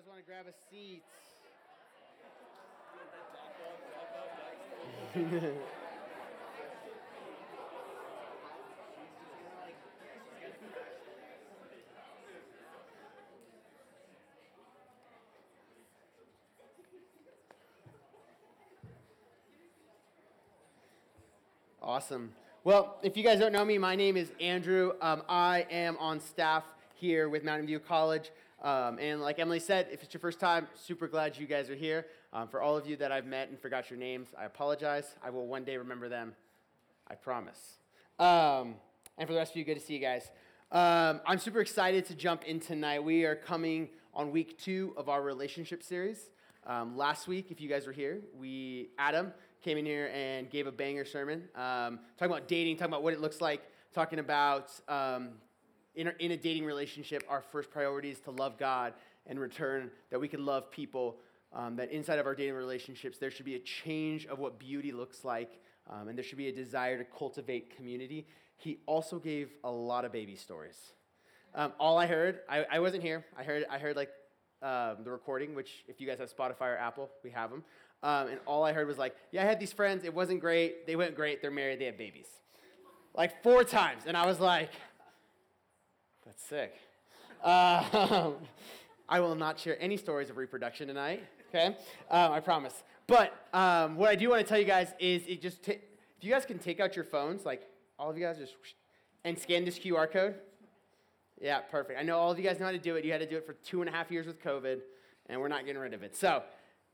guys want to grab a seat? Awesome. Well, if you guys don't know me, my name is Andrew. Um, I am on staff here with Mountain View College. Um, and like Emily said, if it's your first time, super glad you guys are here. Um, for all of you that I've met and forgot your names, I apologize. I will one day remember them. I promise. Um, and for the rest of you, good to see you guys. Um, I'm super excited to jump in tonight. We are coming on week two of our relationship series. Um, last week, if you guys were here, we Adam came in here and gave a banger sermon, um, talking about dating, talking about what it looks like, talking about in, a, in a dating relationship, our first priority is to love God and return that we can love people. Um, that inside of our dating relationships, there should be a change of what beauty looks like, um, and there should be a desire to cultivate community. He also gave a lot of baby stories. Um, all I heard, I, I, wasn't here. I heard, I heard like um, the recording, which if you guys have Spotify or Apple, we have them. Um, and all I heard was like, "Yeah, I had these friends. It wasn't great. They went great. They're married. They have babies." Like four times, and I was like, "That's sick." Uh, I will not share any stories of reproduction tonight. Okay, um, I promise. But um, what I do want to tell you guys is, it just t- if you guys can take out your phones, like all of you guys, just and scan this QR code. Yeah, perfect. I know all of you guys know how to do it. You had to do it for two and a half years with COVID, and we're not getting rid of it. So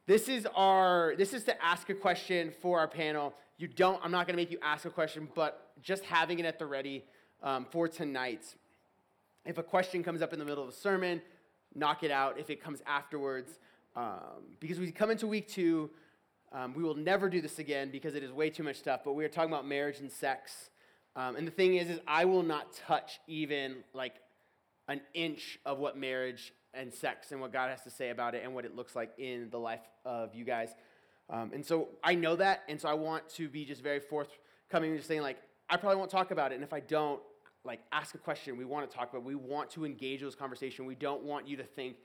this is our this is to ask a question for our panel. You don't. I'm not going to make you ask a question, but just having it at the ready um, for tonight. If a question comes up in the middle of a sermon, knock it out. If it comes afterwards, um, because we come into week two, um, we will never do this again because it is way too much stuff. But we are talking about marriage and sex. Um, and the thing is, is I will not touch even like an inch of what marriage and sex and what God has to say about it and what it looks like in the life of you guys. Um, and so I know that, and so I want to be just very forthcoming and just saying, like, I probably won't talk about it, and if I don't, like, ask a question. We want to talk about. We want to engage those conversation. We don't want you to think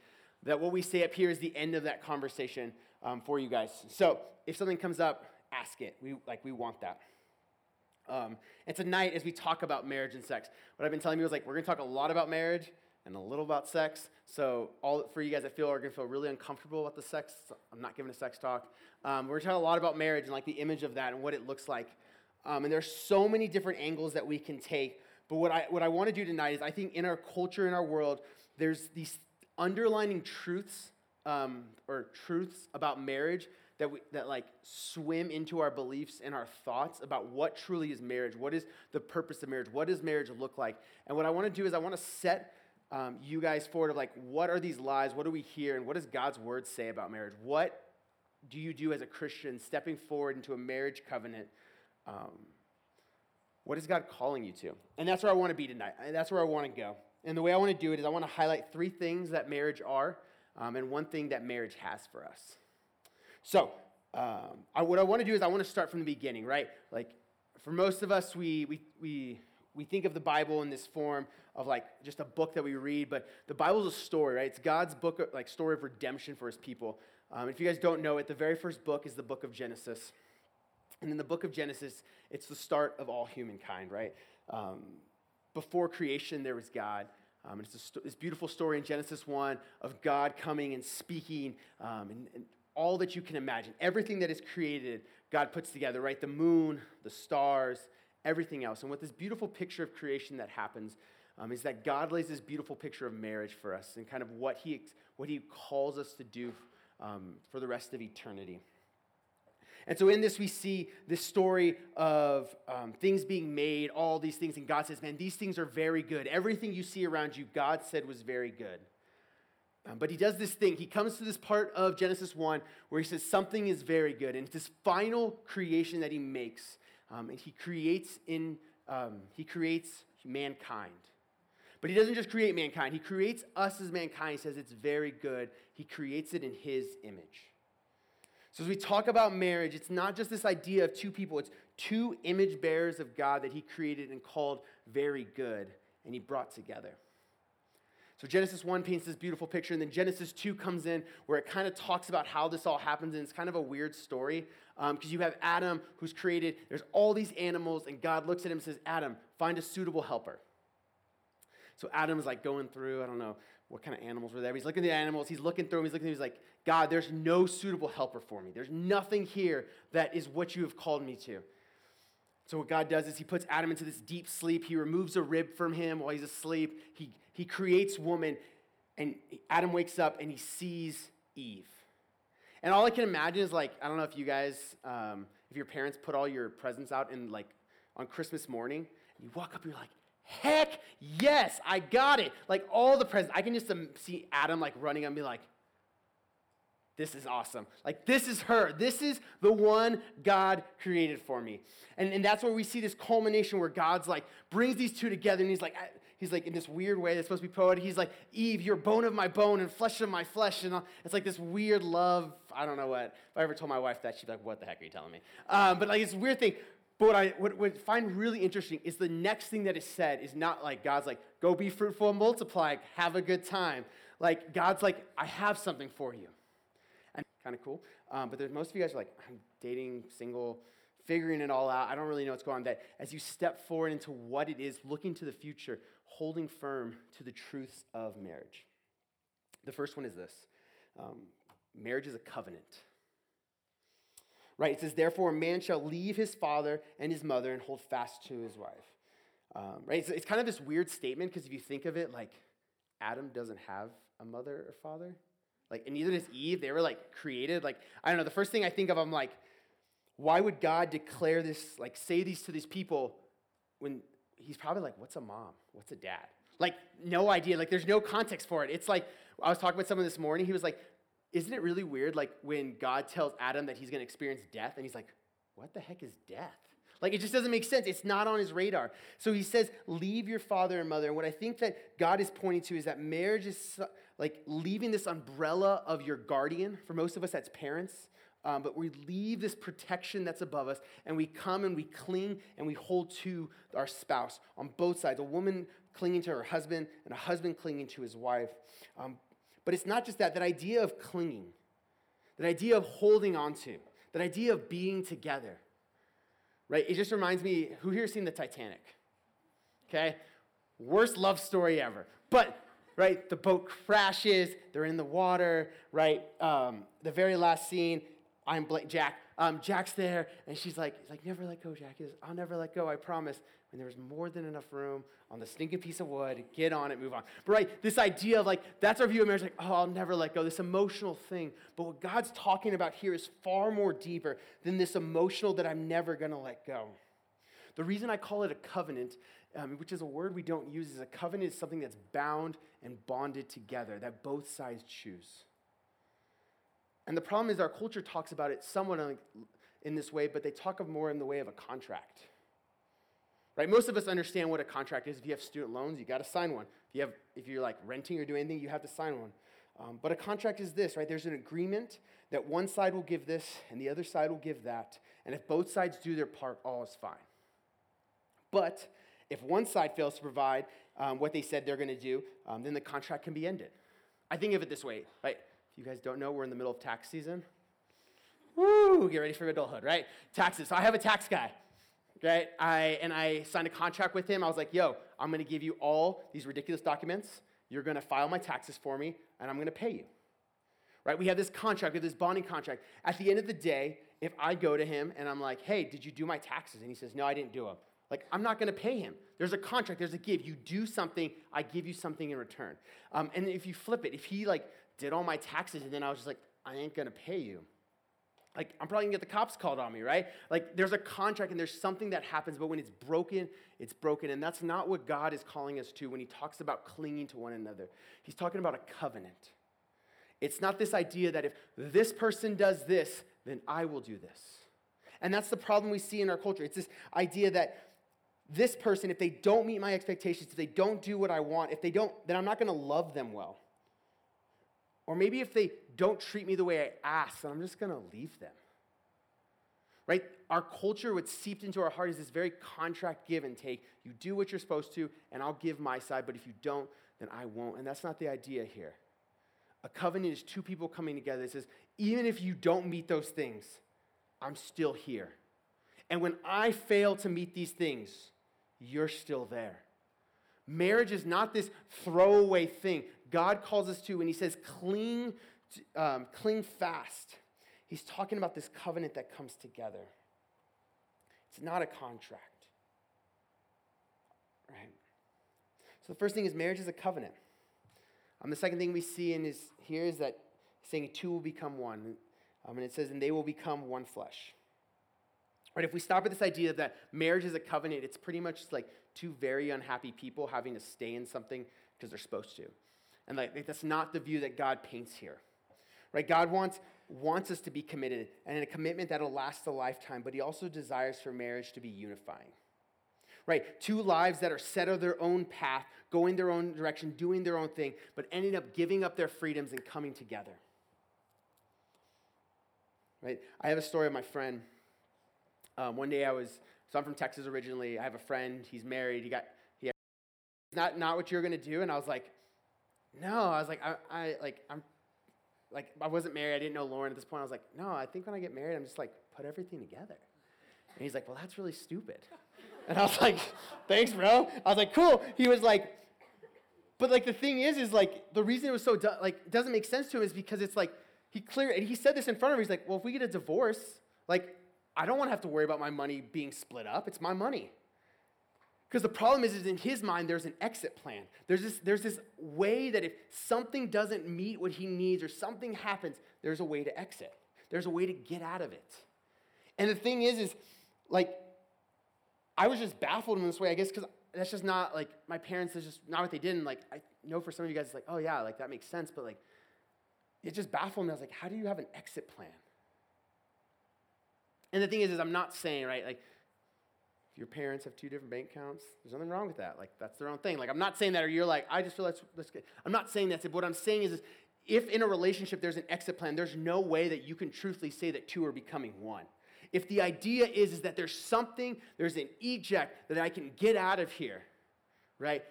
that what we say up here is the end of that conversation um, for you guys. So if something comes up, ask it. We, like, we want that. Um, and tonight, as we talk about marriage and sex, what I've been telling you is like, we're going to talk a lot about marriage and a little about sex. So, all for you guys that feel are to feel really uncomfortable about the sex, I'm not giving a sex talk. Um, we're talking a lot about marriage and like the image of that and what it looks like. Um, and there's so many different angles that we can take. But what I, what I want to do tonight is I think in our culture, in our world, there's these underlining truths um, or truths about marriage that, we, that like swim into our beliefs and our thoughts about what truly is marriage what is the purpose of marriage what does marriage look like and what i want to do is i want to set um, you guys forward of like, what are these lies? What do we hear? And what does God's word say about marriage? What do you do as a Christian stepping forward into a marriage covenant? Um, what is God calling you to? And that's where I want to be tonight. And that's where I want to go. And the way I want to do it is I want to highlight three things that marriage are um, and one thing that marriage has for us. So, um, I, what I want to do is I want to start from the beginning, right? Like, for most of us, we, we, we we think of the Bible in this form of like just a book that we read, but the Bible is a story, right? It's God's book, like story of redemption for His people. Um, if you guys don't know it, the very first book is the book of Genesis, and in the book of Genesis, it's the start of all humankind, right? Um, before creation, there was God. Um, and it's a, this beautiful story in Genesis 1 of God coming and speaking um, and, and all that you can imagine. Everything that is created, God puts together, right? The moon, the stars, everything else. And what this beautiful picture of creation that happens um, is that God lays this beautiful picture of marriage for us and kind of what He, what he calls us to do um, for the rest of eternity. And so in this, we see this story of um, things being made, all these things, and God says, Man, these things are very good. Everything you see around you, God said was very good. Um, but he does this thing. He comes to this part of Genesis 1 where he says something is very good. And it's this final creation that he makes um, and he creates in um, he creates mankind. But he doesn't just create mankind, he creates us as mankind. He says it's very good. He creates it in his image. So, as we talk about marriage, it's not just this idea of two people, it's two image bearers of God that he created and called very good and he brought together. So Genesis 1 paints this beautiful picture, and then Genesis 2 comes in where it kind of talks about how this all happens, and it's kind of a weird story because um, you have Adam who's created, there's all these animals, and God looks at him and says, Adam, find a suitable helper. So Adam is like going through, I don't know what kind of animals were there. He's looking at the animals, he's looking through them, he's looking through, them, he's like, God, there's no suitable helper for me. There's nothing here that is what you have called me to. So what God does is he puts Adam into this deep sleep. He removes a rib from him while he's asleep. He, he creates woman, and Adam wakes up and he sees Eve. And all I can imagine is like, I don't know if you guys, um, if your parents put all your presents out in like on Christmas morning, and you walk up you're like, heck yes, I got it. Like all the presents. I can just um, see Adam like running and be like, this is awesome. Like, this is her. This is the one God created for me. And, and that's where we see this culmination where God's like, brings these two together, and he's like, he's like, in this weird way that's supposed to be poetic, he's like, Eve, you're bone of my bone and flesh of my flesh. And it's like this weird love. I don't know what. If I ever told my wife that, she'd be like, what the heck are you telling me? Um, but like, it's a weird thing. But what I what, what find really interesting is the next thing that is said is not like God's like, go be fruitful and multiply, have a good time. Like, God's like, I have something for you And kind of cool. Um, but there's, most of you guys are like, I'm dating, single, figuring it all out. I don't really know what's going on. That as you step forward into what it is, looking to the future, holding firm to the truths of marriage. The first one is this um, marriage is a covenant. Right? It says, therefore, a man shall leave his father and his mother and hold fast to his wife. Um, right? It's, it's kind of this weird statement because if you think of it, like Adam doesn't have a mother or father. Like, and neither does Eve. They were like created. Like, I don't know. The first thing I think of, I'm like, why would God declare this, like, say these to these people when he's probably like, what's a mom? What's a dad? Like, no idea. Like, there's no context for it. It's like, I was talking with someone this morning. He was like, isn't it really weird, like, when God tells Adam that he's going to experience death, and he's like, what the heck is death? Like, it just doesn't make sense. It's not on his radar. So he says, leave your father and mother. And what I think that God is pointing to is that marriage is like leaving this umbrella of your guardian. For most of us, that's parents. Um, but we leave this protection that's above us and we come and we cling and we hold to our spouse on both sides a woman clinging to her husband and a husband clinging to his wife. Um, but it's not just that, that idea of clinging, that idea of holding on to, that idea of being together right? It just reminds me who here seen the Titanic? Okay? Worst love story ever. But, right, the boat crashes, they're in the water, right? Um, the very last scene, I'm Blake, Jack. Um, Jack's there, and she's like, like, never let go, Jack. He's, I'll never let go, I promise. And there was more than enough room on the stinking piece of wood. Get on it, move on. But right, this idea of like, that's our view of marriage, like, oh, I'll never let go, this emotional thing. But what God's talking about here is far more deeper than this emotional that I'm never gonna let go. The reason I call it a covenant, um, which is a word we don't use, is a covenant is something that's bound and bonded together, that both sides choose. And the problem is our culture talks about it somewhat in this way, but they talk of more in the way of a contract. Right? Most of us understand what a contract is. If you have student loans, you got to sign one. If you have, if you're like renting or doing anything, you have to sign one. Um, but a contract is this, right? There's an agreement that one side will give this and the other side will give that. And if both sides do their part, all is fine. But if one side fails to provide um, what they said they're going to do, um, then the contract can be ended. I think of it this way, right? If you guys don't know, we're in the middle of tax season. Woo, get ready for adulthood, right? Taxes. So I have a tax guy, right? I, and I signed a contract with him. I was like, yo, I'm going to give you all these ridiculous documents. You're going to file my taxes for me, and I'm going to pay you. Right? We have this contract, we have this bonding contract. At the end of the day, if I go to him and I'm like, hey, did you do my taxes? And he says, no, I didn't do them. Like, I'm not going to pay him. There's a contract, there's a give. You do something, I give you something in return. Um, and if you flip it, if he like did all my taxes and then I was just like, I ain't to pay you, like I'm probably gonna get the cops called on me, right? Like there's a contract and there's something that happens, but when it's broken, it's broken. And that's not what God is calling us to when He talks about clinging to one another. He's talking about a covenant. It's not this idea that if this person does this, then I will do this. And that's the problem we see in our culture. It's this idea that this person, if they don't meet my expectations, if they don't do what I want, if they don't, then I'm not gonna love them well. Or maybe if they don't treat me the way I ask, then I'm just going to leave them. Right? Our culture, what's seeped into our heart is this very contract give and take. You do what you're supposed to, and I'll give my side, but if you don't, then I won't. And that's not the idea here. A covenant is two people coming together. It says, even if you don't meet those things, I'm still here. And when I fail to meet these things, you're still there. Marriage is not this throwaway thing. God calls us to, when He says cling, um, cling fast, He's talking about this covenant that comes together. It's not a contract. Right? So the first thing is marriage is a covenant. Um, the second thing we see in is here is that saying two will become one. Um, and it says, and they will become one flesh. Right, if we stop at this idea that marriage is a covenant, it's pretty much like two very unhappy people having to stay in something because they're supposed to. And like, that's not the view that God paints here. Right? God wants, wants us to be committed and in a commitment that'll last a lifetime, but he also desires for marriage to be unifying. Right? Two lives that are set on their own path, going their own direction, doing their own thing, but ending up giving up their freedoms and coming together. Right? I have a story of my friend um, one day I was, so I'm from Texas originally. I have a friend, he's married, he got, he not, not what you're gonna do. And I was like, no, I was like, I, I, like, I'm, like, I wasn't married, I didn't know Lauren at this point. I was like, no, I think when I get married, I'm just like, put everything together. And he's like, well, that's really stupid. And I was like, thanks, bro. I was like, cool. He was like, but like the thing is, is like the reason it was so like doesn't make sense to him is because it's like he clear and he said this in front of me. He's like, well, if we get a divorce, like I don't want to have to worry about my money being split up. It's my money. Because the problem is, is in his mind, there's an exit plan. There's this, there's this way that if something doesn't meet what he needs or something happens, there's a way to exit. There's a way to get out of it. And the thing is, is like, I was just baffled in this way, I guess, because that's just not like my parents, is just not what they did. And like, I know for some of you guys, it's like, oh yeah, like that makes sense. But like, it just baffled me. I was like, how do you have an exit plan? And the thing is, is I'm not saying, right, like, your parents have two different bank accounts, there's nothing wrong with that. Like, that's their own thing. Like, I'm not saying that, or you're like, I just feel that's, that's good. I'm not saying that. But what I'm saying is, is, if in a relationship there's an exit plan, there's no way that you can truthfully say that two are becoming one. If the idea is, is that there's something, there's an eject that I can get out of here, right,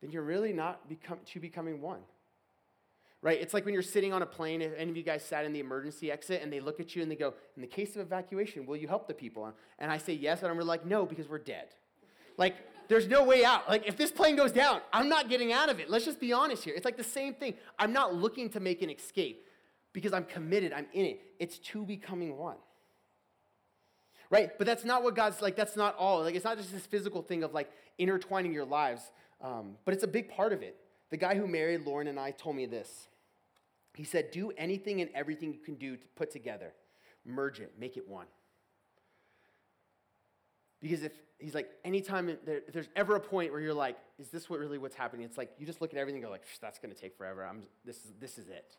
then you're really not become, two becoming one right? It's like when you're sitting on a plane, if any of you guys sat in the emergency exit and they look at you and they go, In the case of evacuation, will you help the people? And I say yes, and I'm really like, No, because we're dead. Like, there's no way out. Like, if this plane goes down, I'm not getting out of it. Let's just be honest here. It's like the same thing. I'm not looking to make an escape because I'm committed, I'm in it. It's two becoming one. Right? But that's not what God's like, that's not all. Like, it's not just this physical thing of like intertwining your lives, um, but it's a big part of it. The guy who married Lauren and I told me this. He said, Do anything and everything you can do to put together, merge it, make it one. Because if he's like, anytime there, if there's ever a point where you're like, is this what really what's happening? It's like you just look at everything and go like, that's going to take forever. I'm, this is this is it.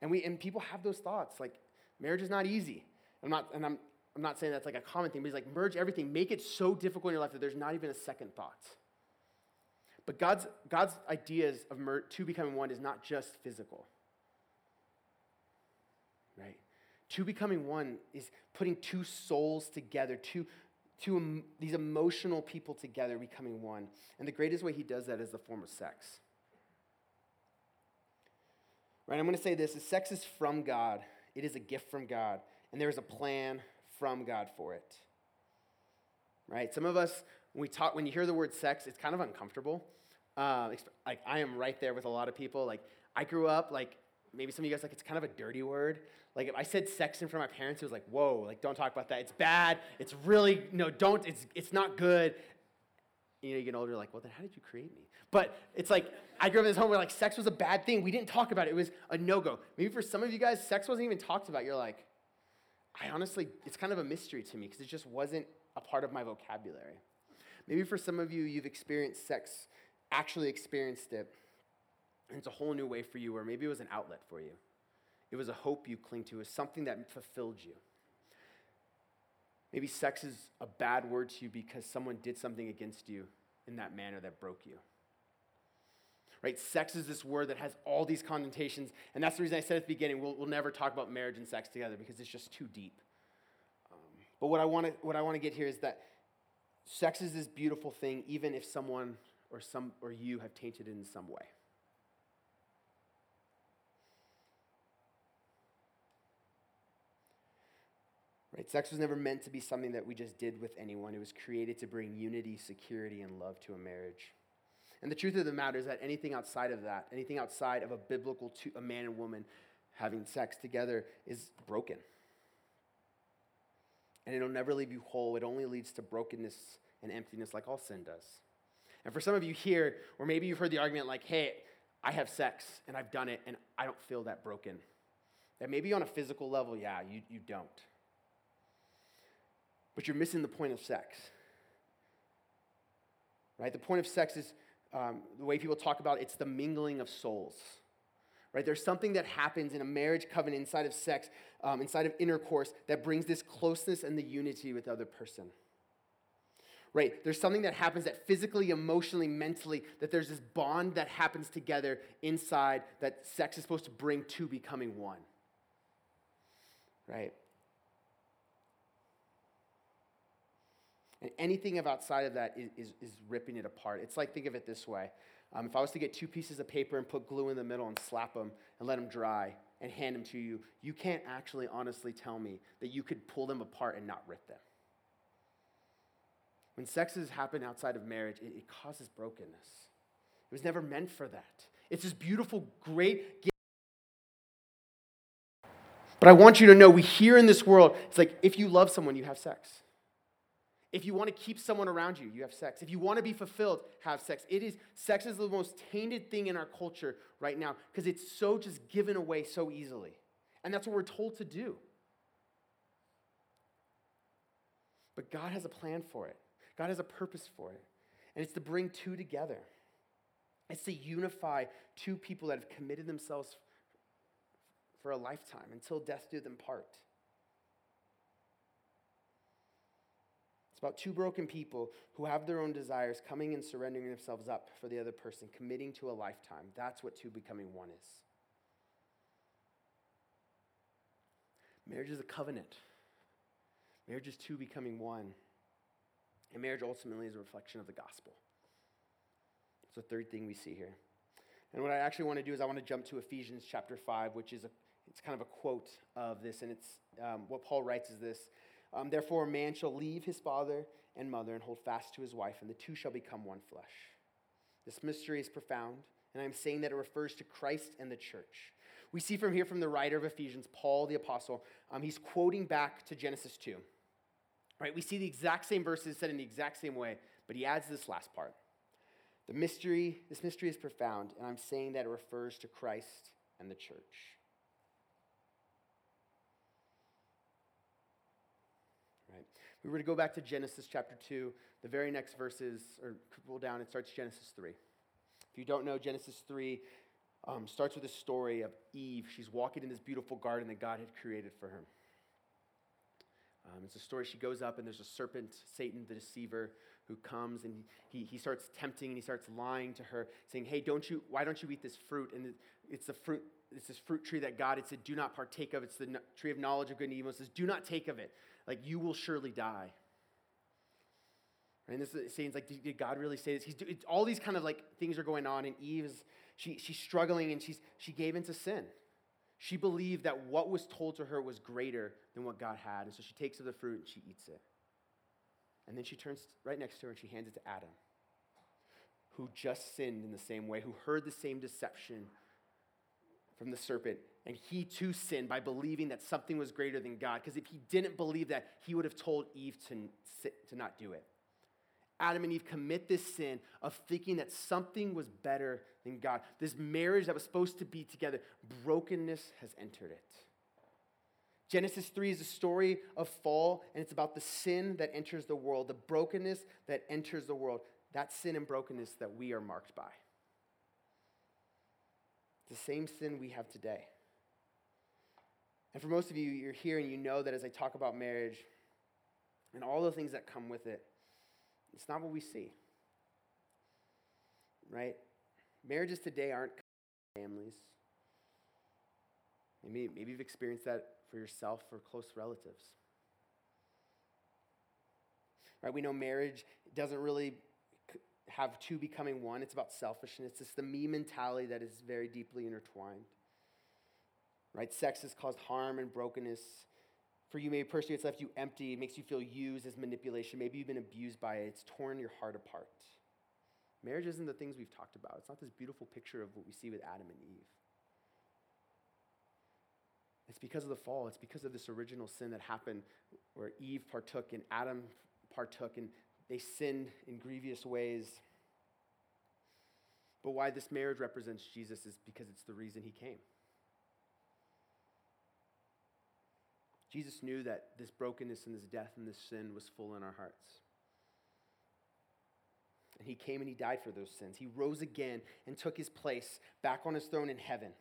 And we and people have those thoughts. Like marriage is not easy. I'm not and I'm I'm not saying that's like a common thing, but he's like merge everything, make it so difficult in your life that there's not even a second thought. But God's, God's ideas of mer- two becoming one is not just physical. Right? Two becoming one is putting two souls together, two, two these emotional people together becoming one. And the greatest way he does that is the form of sex. Right? I'm going to say this is sex is from God. It is a gift from God, and there is a plan from God for it. Right? Some of us when we talk, when you hear the word sex, it's kind of uncomfortable. Uh, like I am right there with a lot of people. Like I grew up like maybe some of you guys like it's kind of a dirty word. Like if I said sex in front of my parents, it was like whoa, like don't talk about that. It's bad. It's really no, don't. It's it's not good. You know, you get older, like, well, then how did you create me? But it's like I grew up in this home where like sex was a bad thing. We didn't talk about it. It was a no go. Maybe for some of you guys, sex wasn't even talked about. You're like, I honestly, it's kind of a mystery to me because it just wasn't a part of my vocabulary. Maybe for some of you, you've experienced sex, actually experienced it, and it's a whole new way for you, or maybe it was an outlet for you. It was a hope you cling to, it was something that fulfilled you. Maybe sex is a bad word to you because someone did something against you in that manner that broke you. Right? Sex is this word that has all these connotations, and that's the reason I said at the beginning we'll, we'll never talk about marriage and sex together because it's just too deep. Um, but what I want to what I want to get here is that Sex is this beautiful thing, even if someone or, some, or you have tainted it in some way. Right? Sex was never meant to be something that we just did with anyone. It was created to bring unity, security, and love to a marriage. And the truth of the matter is that anything outside of that, anything outside of a biblical two, a man and woman having sex together is broken. And it'll never leave you whole. It only leads to brokenness and emptiness like all sin does. And for some of you here, or maybe you've heard the argument like, hey, I have sex and I've done it and I don't feel that broken. That maybe on a physical level, yeah, you, you don't. But you're missing the point of sex. Right? The point of sex is um, the way people talk about it, it's the mingling of souls. Right? There's something that happens in a marriage covenant inside of sex, um, inside of intercourse, that brings this closeness and the unity with the other person. Right? There's something that happens that physically, emotionally, mentally, that there's this bond that happens together inside that sex is supposed to bring to becoming one. Right? And anything of outside of that is, is, is, ripping it apart. It's like, think of it this way. Um, if I was to get two pieces of paper and put glue in the middle and slap them and let them dry and hand them to you, you can't actually honestly tell me that you could pull them apart and not rip them. When sex has happened outside of marriage, it, it causes brokenness. It was never meant for that. It's this beautiful, great gift. But I want you to know we hear in this world, it's like if you love someone, you have sex. If you want to keep someone around you, you have sex. If you want to be fulfilled, have sex. It is sex is the most tainted thing in our culture right now because it's so just given away so easily. And that's what we're told to do. But God has a plan for it. God has a purpose for it. And it's to bring two together. It's to unify two people that have committed themselves for a lifetime until death do them part. About two broken people who have their own desires coming and surrendering themselves up for the other person, committing to a lifetime. That's what two becoming one is. Marriage is a covenant. Marriage is two becoming one. And marriage ultimately is a reflection of the gospel. It's the third thing we see here. And what I actually want to do is I want to jump to Ephesians chapter 5, which is a, it's kind of a quote of this. And it's um, what Paul writes is this um, Therefore, a man shall leave his father and mother and hold fast to his wife, and the two shall become one flesh. This mystery is profound, and I'm saying that it refers to Christ and the church. We see from here from the writer of Ephesians, Paul the apostle, um, he's quoting back to Genesis 2. Right? We see the exact same verses said in the exact same way, but he adds this last part. The mystery, this mystery is profound, and I'm saying that it refers to Christ and the church. We were to go back to Genesis chapter 2, the very next verses, or pull down, it starts Genesis 3. If you don't know, Genesis 3 um, starts with a story of Eve. She's walking in this beautiful garden that God had created for her. Um, it's a story, she goes up, and there's a serpent, Satan the deceiver, who comes and he, he starts tempting and he starts lying to her, saying, Hey, don't you, why don't you eat this fruit? And it's the fruit, it's this fruit tree that God had said, Do not partake of. It's the tree of knowledge of good and evil. It says, Do not take of it like you will surely die. And this is saying, like, did God really say this? He's all these kind of like things are going on, and Eve is she, she's struggling and she's she gave into sin. She believed that what was told to her was greater than what God had, and so she takes of the fruit and she eats it. And then she turns right next to her and she hands it to Adam, who just sinned in the same way, who heard the same deception from the serpent, and he too sinned by believing that something was greater than God. Because if he didn't believe that, he would have told Eve to, to not do it. Adam and Eve commit this sin of thinking that something was better than God. This marriage that was supposed to be together, brokenness has entered it. Genesis 3 is a story of fall, and it's about the sin that enters the world, the brokenness that enters the world. That sin and brokenness that we are marked by. The same sin we have today. And for most of you, you're here and you know that as I talk about marriage and all the things that come with it, it's not what we see. Right? Marriages today aren't families. Maybe, maybe you've experienced that for yourself or close relatives. Right? We know marriage doesn't really have two becoming one. It's about selfishness. It's the me mentality that is very deeply intertwined. Right? Sex has caused harm and brokenness. For you, maybe personally, it's left you empty. It makes you feel used as manipulation. Maybe you've been abused by it. It's torn your heart apart. Marriage isn't the things we've talked about. It's not this beautiful picture of what we see with Adam and Eve. It's because of the fall. It's because of this original sin that happened where Eve partook and Adam partook, and they sinned in grievous ways. But why this marriage represents Jesus is because it's the reason he came. Jesus knew that this brokenness and this death and this sin was full in our hearts. And he came and he died for those sins. He rose again and took his place back on his throne in heaven.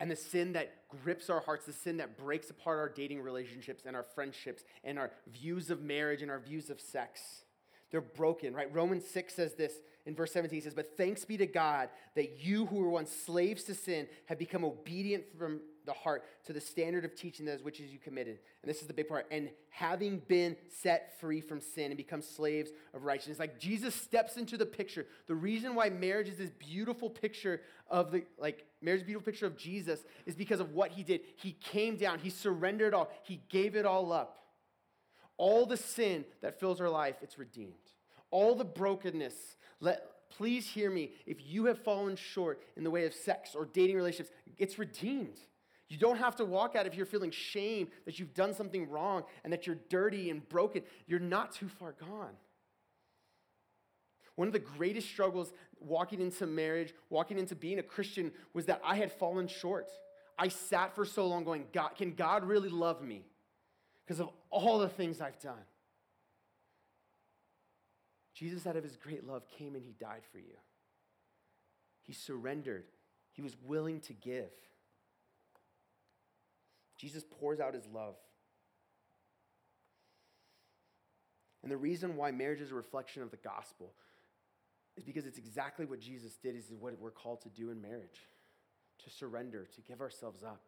And the sin that grips our hearts, the sin that breaks apart our dating relationships and our friendships and our views of marriage and our views of sex. They're broken, right? Romans 6 says this in verse 17. He says, But thanks be to God that you who were once slaves to sin have become obedient from the heart to the standard of teaching those which is you committed. And this is the big part. And having been set free from sin and become slaves of righteousness. Like Jesus steps into the picture. The reason why marriage is this beautiful picture of the, like, marriage beautiful picture of Jesus is because of what he did. He came down, he surrendered all, he gave it all up. All the sin that fills our life, it's redeemed. All the brokenness, let, please hear me. If you have fallen short in the way of sex or dating relationships, it's redeemed. You don't have to walk out if you're feeling shame that you've done something wrong and that you're dirty and broken. You're not too far gone. One of the greatest struggles walking into marriage, walking into being a Christian, was that I had fallen short. I sat for so long going, God, can God really love me? because of all the things I've done. Jesus, out of his great love, came and he died for you. He surrendered, he was willing to give. Jesus pours out his love. And the reason why marriage is a reflection of the gospel is because it's exactly what Jesus did, is what we're called to do in marriage to surrender, to give ourselves up,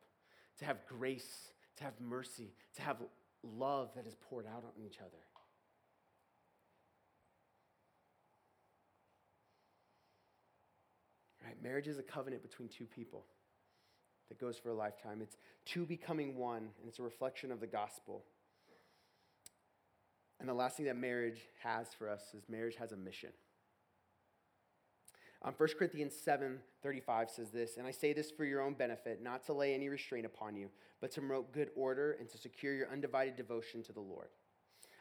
to have grace, to have mercy, to have love that is poured out on each other. Right? Marriage is a covenant between two people that goes for a lifetime. It's two becoming one, and it's a reflection of the gospel. And the last thing that marriage has for us is marriage has a mission. Um, 1 Corinthians 7 35 says this, and I say this for your own benefit, not to lay any restraint upon you, but to promote good order and to secure your undivided devotion to the Lord.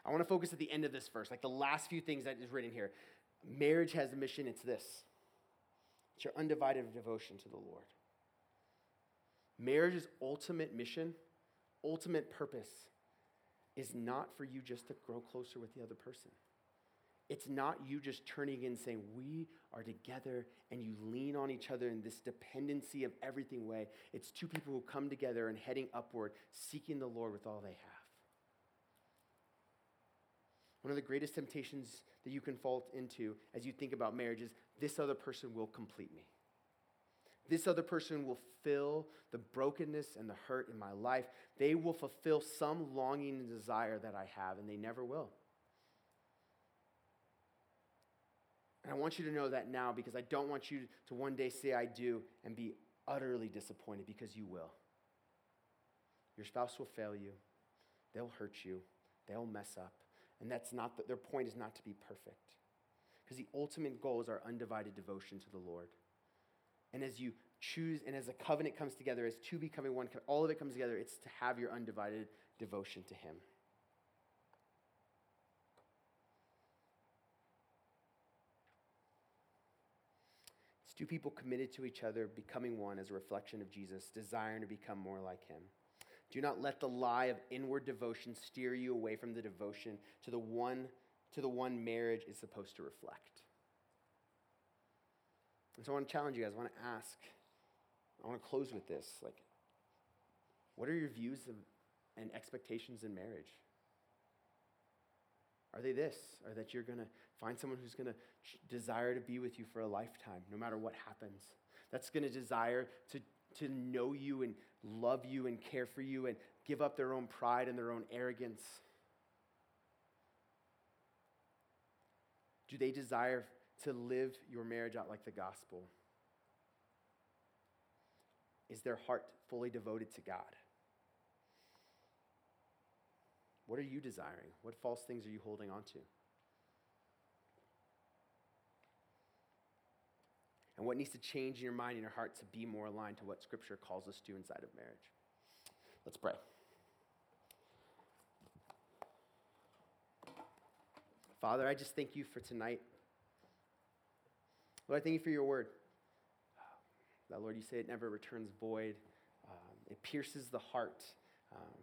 I want to focus at the end of this verse, like the last few things that is written here. Marriage has a mission, it's this it's your undivided devotion to the Lord. Marriage's ultimate mission, ultimate purpose, is not for you just to grow closer with the other person. It's not you just turning in saying, We are together, and you lean on each other in this dependency of everything way. It's two people who come together and heading upward, seeking the Lord with all they have. One of the greatest temptations that you can fall into as you think about marriage is this other person will complete me. This other person will fill the brokenness and the hurt in my life. They will fulfill some longing and desire that I have, and they never will. And I want you to know that now because I don't want you to one day say I do and be utterly disappointed because you will. Your spouse will fail you, they'll hurt you, they'll mess up. And that's not the, their point is not to be perfect. Because the ultimate goal is our undivided devotion to the Lord. And as you choose, and as a covenant comes together, as two becoming one, all of it comes together, it's to have your undivided devotion to Him. It's two people committed to each other, becoming one as a reflection of Jesus, desiring to become more like him. Do not let the lie of inward devotion steer you away from the devotion to the one to the one marriage is supposed to reflect. And so I want to challenge you guys. I want to ask. I want to close with this. Like, what are your views of, and expectations in marriage? Are they this? Or that you're going to find someone who's going to desire to be with you for a lifetime, no matter what happens? That's going to desire to, to know you and love you and care for you and give up their own pride and their own arrogance? Do they desire to live your marriage out like the gospel? Is their heart fully devoted to God? What are you desiring? What false things are you holding on to? And what needs to change in your mind and your heart to be more aligned to what Scripture calls us to inside of marriage? Let's pray. Father, I just thank you for tonight. Lord, I thank you for your word. That, Lord, you say it never returns void. Um, it pierces the heart. Um,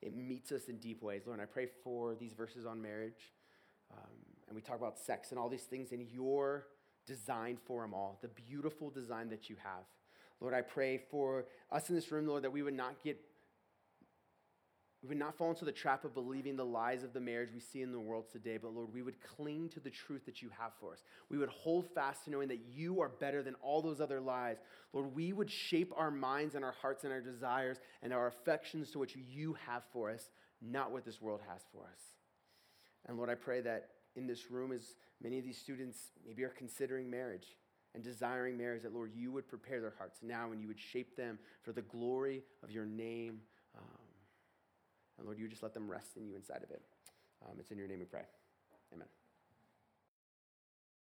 it meets us in deep ways. Lord, I pray for these verses on marriage. Um, and we talk about sex and all these things in your design for them all, the beautiful design that you have. Lord, I pray for us in this room, Lord, that we would not get we would not fall into the trap of believing the lies of the marriage we see in the world today, but Lord, we would cling to the truth that you have for us. We would hold fast to knowing that you are better than all those other lies. Lord, we would shape our minds and our hearts and our desires and our affections to what you have for us, not what this world has for us. And Lord, I pray that in this room, as many of these students maybe are considering marriage and desiring marriage, that Lord, you would prepare their hearts now and you would shape them for the glory of your name. And Lord, you just let them rest in you inside of it. Um, it's in your name we pray. Amen.